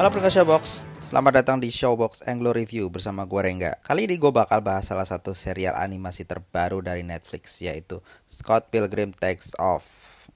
Halo pendengar Showbox, selamat datang di Showbox Anglo Review bersama gue Rengga. Kali ini gue bakal bahas salah satu serial animasi terbaru dari Netflix yaitu Scott Pilgrim Takes Off.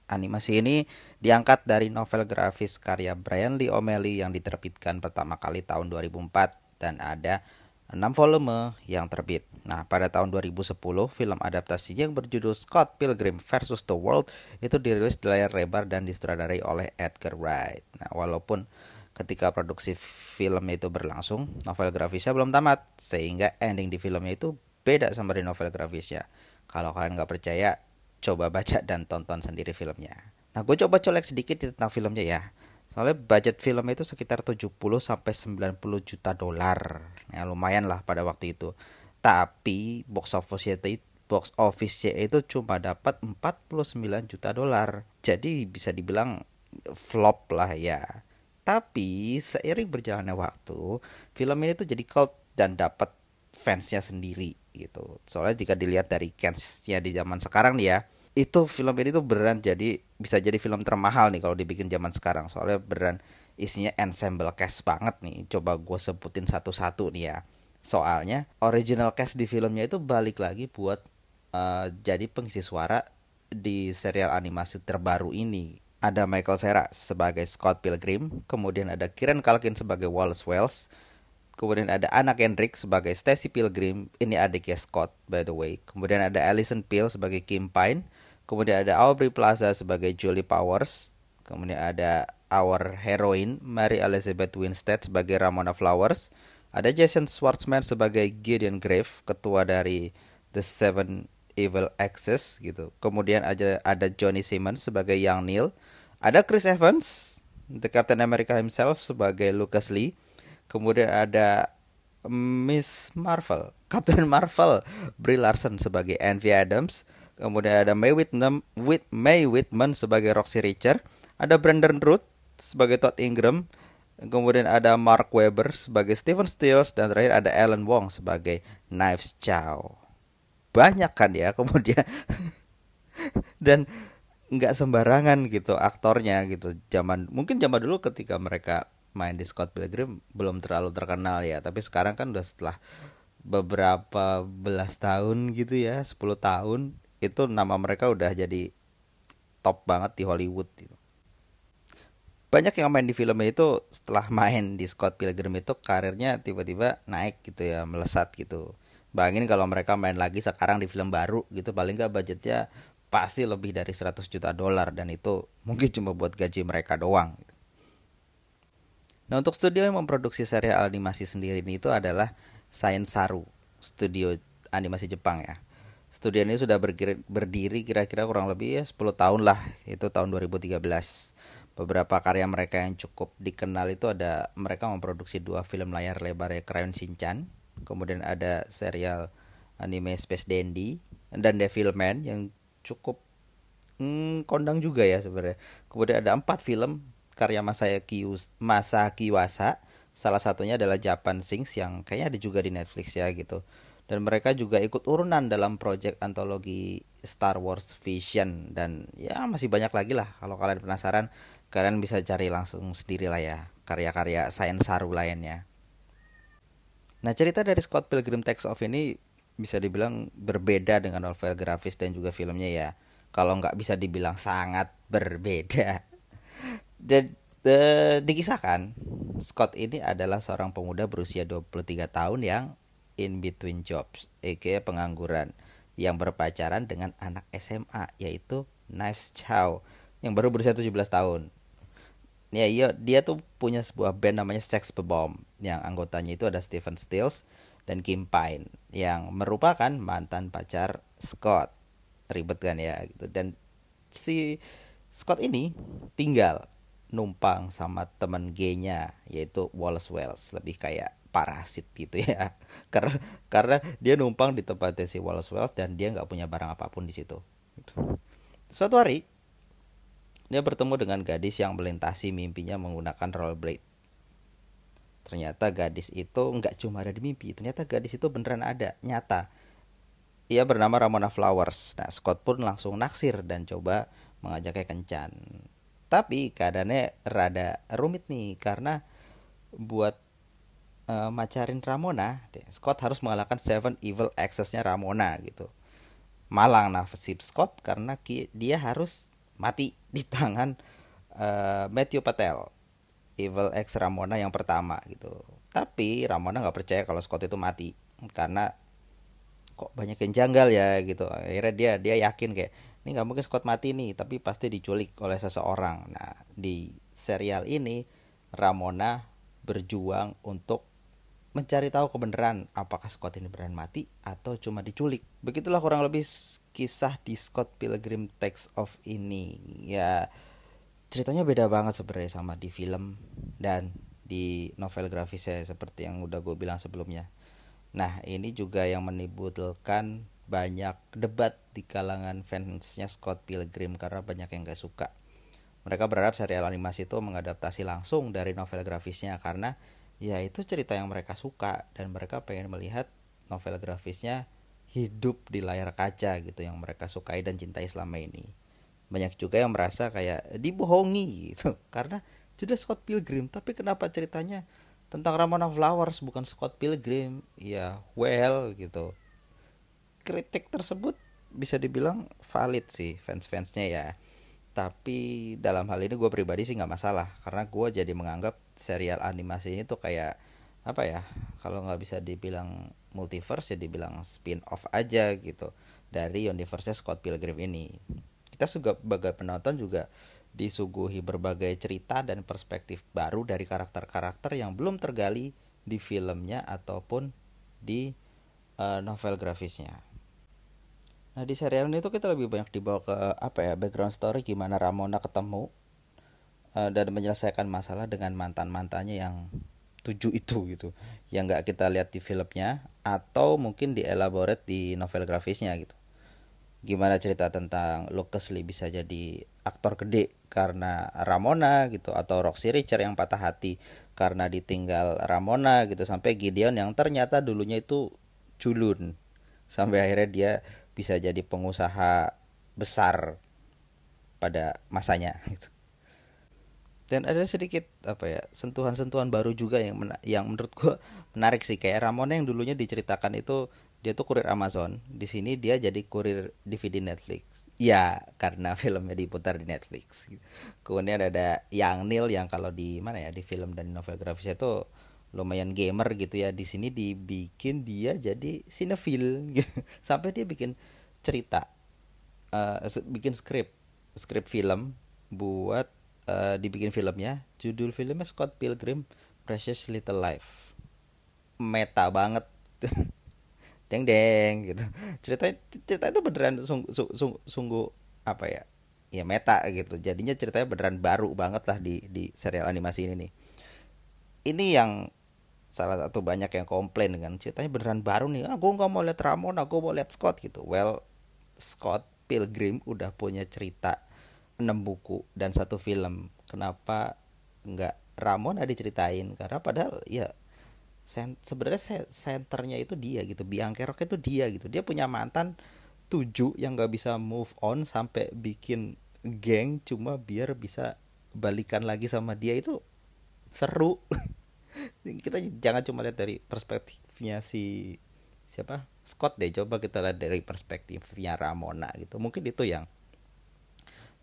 Animasi ini diangkat dari novel grafis karya Brian Lee O'Malley yang diterbitkan pertama kali tahun 2004 Dan ada 6 volume yang terbit. Nah pada tahun 2010 film adaptasinya yang berjudul Scott Pilgrim vs. The World itu dirilis di layar lebar dan disutradarai oleh Edgar Wright. Nah walaupun ketika produksi filmnya itu berlangsung, novel grafisnya belum tamat, sehingga ending di filmnya itu beda sama di novel grafisnya. Kalau kalian nggak percaya, coba baca dan tonton sendiri filmnya. Nah, gue coba colek sedikit tentang filmnya ya. Soalnya budget film itu sekitar 70 sampai 90 juta dolar. Ya lumayan lah pada waktu itu. Tapi box office itu box office itu cuma dapat 49 juta dolar. Jadi bisa dibilang flop lah ya. Tapi seiring berjalannya waktu, film ini tuh jadi cult dan dapat fansnya sendiri gitu. Soalnya jika dilihat dari fansnya di zaman sekarang nih ya, itu film ini tuh beneran jadi bisa jadi film termahal nih kalau dibikin zaman sekarang. Soalnya beneran isinya ensemble cast banget nih. Coba gue sebutin satu-satu nih ya. Soalnya original cast di filmnya itu balik lagi buat uh, jadi pengisi suara di serial animasi terbaru ini ada Michael Cera sebagai Scott Pilgrim, kemudian ada Kieran Culkin sebagai Wallace Wells, kemudian ada Anna Kendrick sebagai Stacy Pilgrim, ini adiknya Scott by the way. Kemudian ada Alison Peel sebagai Kim Pine, kemudian ada Aubrey Plaza sebagai Julie Powers, kemudian ada our heroine Mary Elizabeth Winstead sebagai Ramona Flowers, ada Jason Schwartzman sebagai Gideon Grave, ketua dari The Seven Evil Axis gitu. Kemudian ada ada Johnny Simmons sebagai Young Neil, ada Chris Evans, the Captain America himself sebagai Lucas Lee. Kemudian ada Miss Marvel, Captain Marvel, Brie Larson sebagai Envy Adams. Kemudian ada May Whitman, Whit, May Whitman sebagai Roxy Richard. Ada Brandon Root sebagai Todd Ingram. Kemudian ada Mark Webber sebagai Stephen Stills dan terakhir ada Alan Wong sebagai Knives Chow. Banyak kan ya kemudian dan nggak sembarangan gitu aktornya gitu. Zaman mungkin zaman dulu ketika mereka main di Scott Pilgrim belum terlalu terkenal ya. Tapi sekarang kan udah setelah beberapa belas tahun gitu ya 10 tahun itu nama mereka udah jadi top banget di Hollywood gitu. banyak yang main di film itu setelah main di Scott Pilgrim itu karirnya tiba-tiba naik gitu ya melesat gitu. Bayangin kalau mereka main lagi sekarang di film baru gitu paling nggak budgetnya pasti lebih dari 100 juta dolar dan itu mungkin cuma buat gaji mereka doang. Nah untuk studio yang memproduksi serial animasi sendiri ini itu adalah Science Saru, studio animasi Jepang ya. Studio ini sudah berdiri kira-kira kurang lebih ya 10 tahun lah, itu tahun 2013. Beberapa karya mereka yang cukup dikenal itu ada mereka memproduksi dua film layar lebar ya Crayon Shinchan, kemudian ada serial anime Space Dandy dan Devilman yang cukup hmm, kondang juga ya sebenarnya. Kemudian ada empat film karya Masayaki Masaki Wasa. Salah satunya adalah Japan Sings yang kayaknya ada juga di Netflix ya gitu. Dan mereka juga ikut urunan dalam proyek antologi Star Wars Vision dan ya masih banyak lagi lah kalau kalian penasaran kalian bisa cari langsung sendiri lah ya karya-karya sains saru lainnya. Nah cerita dari Scott Pilgrim Takes Off ini bisa dibilang berbeda dengan novel grafis dan juga filmnya ya kalau nggak bisa dibilang sangat berbeda dan uh, dikisahkan Scott ini adalah seorang pemuda berusia 23 tahun yang in between jobs, aka pengangguran, yang berpacaran dengan anak SMA yaitu Knives Chow yang baru berusia 17 tahun. Ya, iya, dia tuh punya sebuah band namanya Sex Bomb yang anggotanya itu ada Stephen Stills dan Kim Pine yang merupakan mantan pacar Scott. Ribet kan ya gitu. Dan si Scott ini tinggal numpang sama temen gaynya yaitu Wallace Wells lebih kayak parasit gitu ya karena karena dia numpang di tempatnya si Wallace Wells dan dia nggak punya barang apa pun di situ suatu hari dia bertemu dengan gadis yang melintasi mimpinya menggunakan rollerblade ternyata gadis itu nggak cuma ada di mimpi ternyata gadis itu beneran ada nyata. Ia bernama Ramona Flowers. Nah Scott pun langsung naksir dan coba mengajaknya kencan. Tapi keadaannya rada rumit nih karena buat uh, macarin Ramona, Scott harus mengalahkan Seven Evil Exes-nya Ramona gitu. Malang nasib Scott karena dia harus mati di tangan uh, Matthew Patel, Evil Ex Ramona yang pertama gitu. Tapi Ramona nggak percaya kalau Scott itu mati karena kok banyak yang janggal ya gitu. Akhirnya dia dia yakin kayak ini nggak mungkin Scott mati nih tapi pasti diculik oleh seseorang nah di serial ini Ramona berjuang untuk mencari tahu kebenaran apakah Scott ini beneran mati atau cuma diculik begitulah kurang lebih kisah di Scott Pilgrim Takes Off ini ya ceritanya beda banget sebenarnya sama di film dan di novel grafisnya seperti yang udah gue bilang sebelumnya nah ini juga yang menimbulkan banyak debat di kalangan fansnya Scott Pilgrim karena banyak yang gak suka. Mereka berharap serial animasi itu mengadaptasi langsung dari novel grafisnya karena ya itu cerita yang mereka suka dan mereka pengen melihat novel grafisnya hidup di layar kaca gitu yang mereka sukai dan cintai selama ini. Banyak juga yang merasa kayak dibohongi gitu. Karena sudah Scott Pilgrim tapi kenapa ceritanya tentang Ramona Flowers bukan Scott Pilgrim? Ya well gitu. Kritik tersebut bisa dibilang valid sih fans-fansnya ya. Tapi dalam hal ini gue pribadi sih nggak masalah karena gue jadi menganggap serial animasi ini tuh kayak apa ya kalau nggak bisa dibilang multiverse ya dibilang spin off aja gitu dari universe Scott Pilgrim ini kita sebagai penonton juga disuguhi berbagai cerita dan perspektif baru dari karakter-karakter yang belum tergali di filmnya ataupun di uh, novel grafisnya. Nah di serial ini tuh kita lebih banyak dibawa ke apa ya background story gimana Ramona ketemu uh, dan menyelesaikan masalah dengan mantan mantannya yang tujuh itu gitu. Yang nggak kita lihat di filmnya atau mungkin dielaborate di novel grafisnya gitu gimana cerita tentang Lucas Lee bisa jadi aktor gede karena Ramona gitu atau Roxy Richard yang patah hati karena ditinggal Ramona gitu sampai Gideon yang ternyata dulunya itu culun sampai akhirnya dia bisa jadi pengusaha besar pada masanya gitu. Dan ada sedikit apa ya sentuhan-sentuhan baru juga yang yang menurut gua menarik sih kayak Ramon yang dulunya diceritakan itu dia tuh kurir Amazon. Di sini dia jadi kurir DVD Netflix. Ya, karena filmnya diputar di Netflix. Kemudian ada Yang Neil yang kalau di mana ya di film dan novel grafisnya itu lumayan gamer gitu ya di sini dibikin dia jadi sinefil sampai dia bikin cerita uh, bikin skrip skrip film buat uh, dibikin filmnya judul filmnya Scott Pilgrim Precious Little Life meta banget deng deng gitu. Cerita cerita itu beneran sungguh, sungguh, sungguh apa ya ya meta gitu. Jadinya ceritanya beneran baru banget lah di di serial animasi ini nih. Ini yang salah satu banyak yang komplain dengan ceritanya beneran baru nih. Aku nggak mau lihat Ramon aku mau lihat Scott gitu. Well Scott Pilgrim udah punya cerita 6 buku dan satu film. Kenapa nggak Ramon ada diceritain? Karena padahal ya sebenarnya senternya itu dia gitu Biang Kerok itu dia gitu. Dia punya mantan tujuh yang nggak bisa move on sampai bikin geng cuma biar bisa balikan lagi sama dia. Itu seru. Kita jangan cuma lihat dari perspektifnya si siapa? Scott deh coba kita lihat dari perspektifnya Ramona gitu. Mungkin itu yang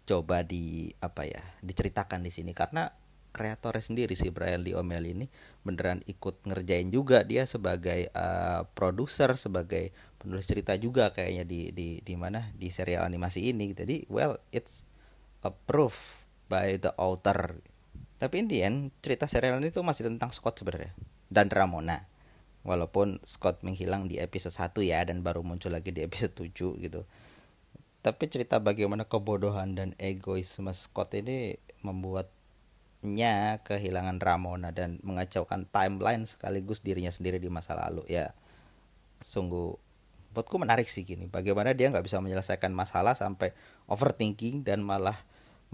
coba di apa ya diceritakan di sini. Karena kreatornya sendiri si Brian Lee O'Malley ini beneran ikut ngerjain juga dia sebagai uh, produser sebagai penulis cerita juga kayaknya di di di mana di serial animasi ini. Jadi well it's approved by the author. Tapi in the cerita serial ini tuh masih tentang Scott sebenarnya dan Ramona. Walaupun Scott menghilang di episode 1 ya dan baru muncul lagi di episode 7 gitu. Tapi cerita bagaimana kebodohan dan egoisme Scott ini membuatnya kehilangan Ramona dan mengacaukan timeline sekaligus dirinya sendiri di masa lalu. Ya sungguh buatku menarik sih gini. Bagaimana dia nggak bisa menyelesaikan masalah sampai overthinking dan malah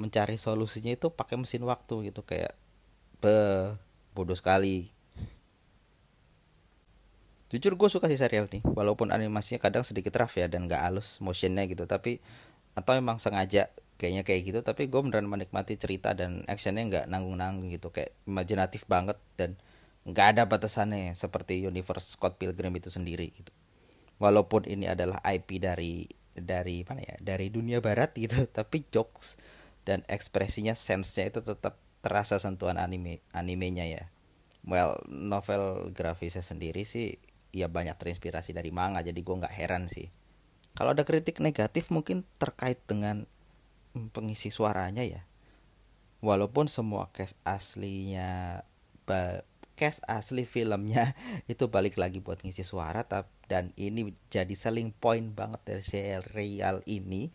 mencari solusinya itu pakai mesin waktu gitu kayak be bodoh sekali. Jujur gue suka sih serial nih walaupun animasinya kadang sedikit rough ya dan gak halus motionnya gitu tapi atau emang sengaja kayaknya kayak gitu tapi gue beneran menikmati cerita dan actionnya nggak nanggung-nanggung gitu. Kayak imajinatif banget dan nggak ada batasannya seperti universe Scott Pilgrim itu sendiri gitu. Walaupun ini adalah IP dari dari mana ya dari dunia barat gitu tapi jokes dan ekspresinya sense-nya itu tetap terasa sentuhan anime animenya ya. Well novel grafisnya sendiri sih ya banyak terinspirasi dari manga jadi gue nggak heran sih. Kalau ada kritik negatif mungkin terkait dengan pengisi suaranya ya. Walaupun semua cast aslinya cast asli filmnya itu balik lagi buat ngisi suara dan ini jadi selling point banget dari serial ini.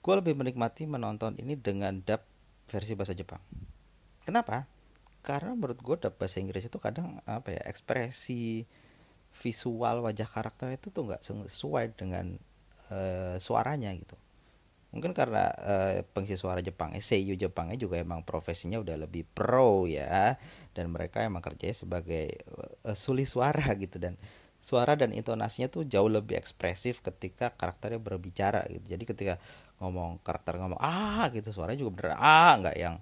Gue lebih menikmati menonton ini dengan dub versi bahasa Jepang. Kenapa? Karena menurut gue dub bahasa Inggris itu kadang apa ya ekspresi visual wajah karakter itu tuh nggak sesuai dengan uh, suaranya gitu mungkin karena uh, pengisi suara Jepang, SEIU Jepangnya juga emang profesinya udah lebih pro ya. Dan mereka emang kerjanya sebagai uh, suli suara gitu. Dan suara dan intonasinya tuh jauh lebih ekspresif ketika karakternya berbicara gitu. Jadi ketika ngomong karakter ngomong ah gitu suaranya juga bener ah nggak yang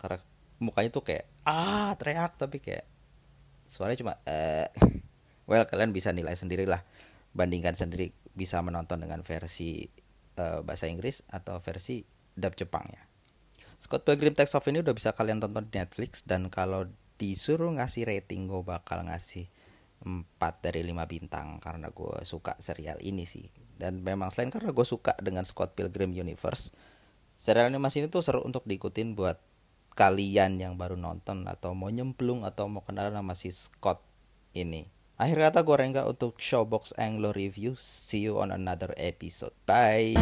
karakter mukanya tuh kayak ah teriak tapi kayak suaranya cuma eh well kalian bisa nilai sendirilah. Bandingkan sendiri bisa menonton dengan versi uh, bahasa Inggris atau versi dub Jepangnya. Scott Pilgrim Takes Off ini udah bisa kalian tonton di Netflix dan kalau disuruh ngasih rating gue bakal ngasih 4 dari 5 bintang karena gue suka serial ini sih. Dan memang selain karena gue suka dengan Scott Pilgrim Universe, serial animasi ini tuh seru untuk diikutin buat kalian yang baru nonton atau mau nyemplung atau mau kenal nama si Scott ini. Akhir kata gue Rengga untuk Showbox Anglo Review. See you on another episode. Bye.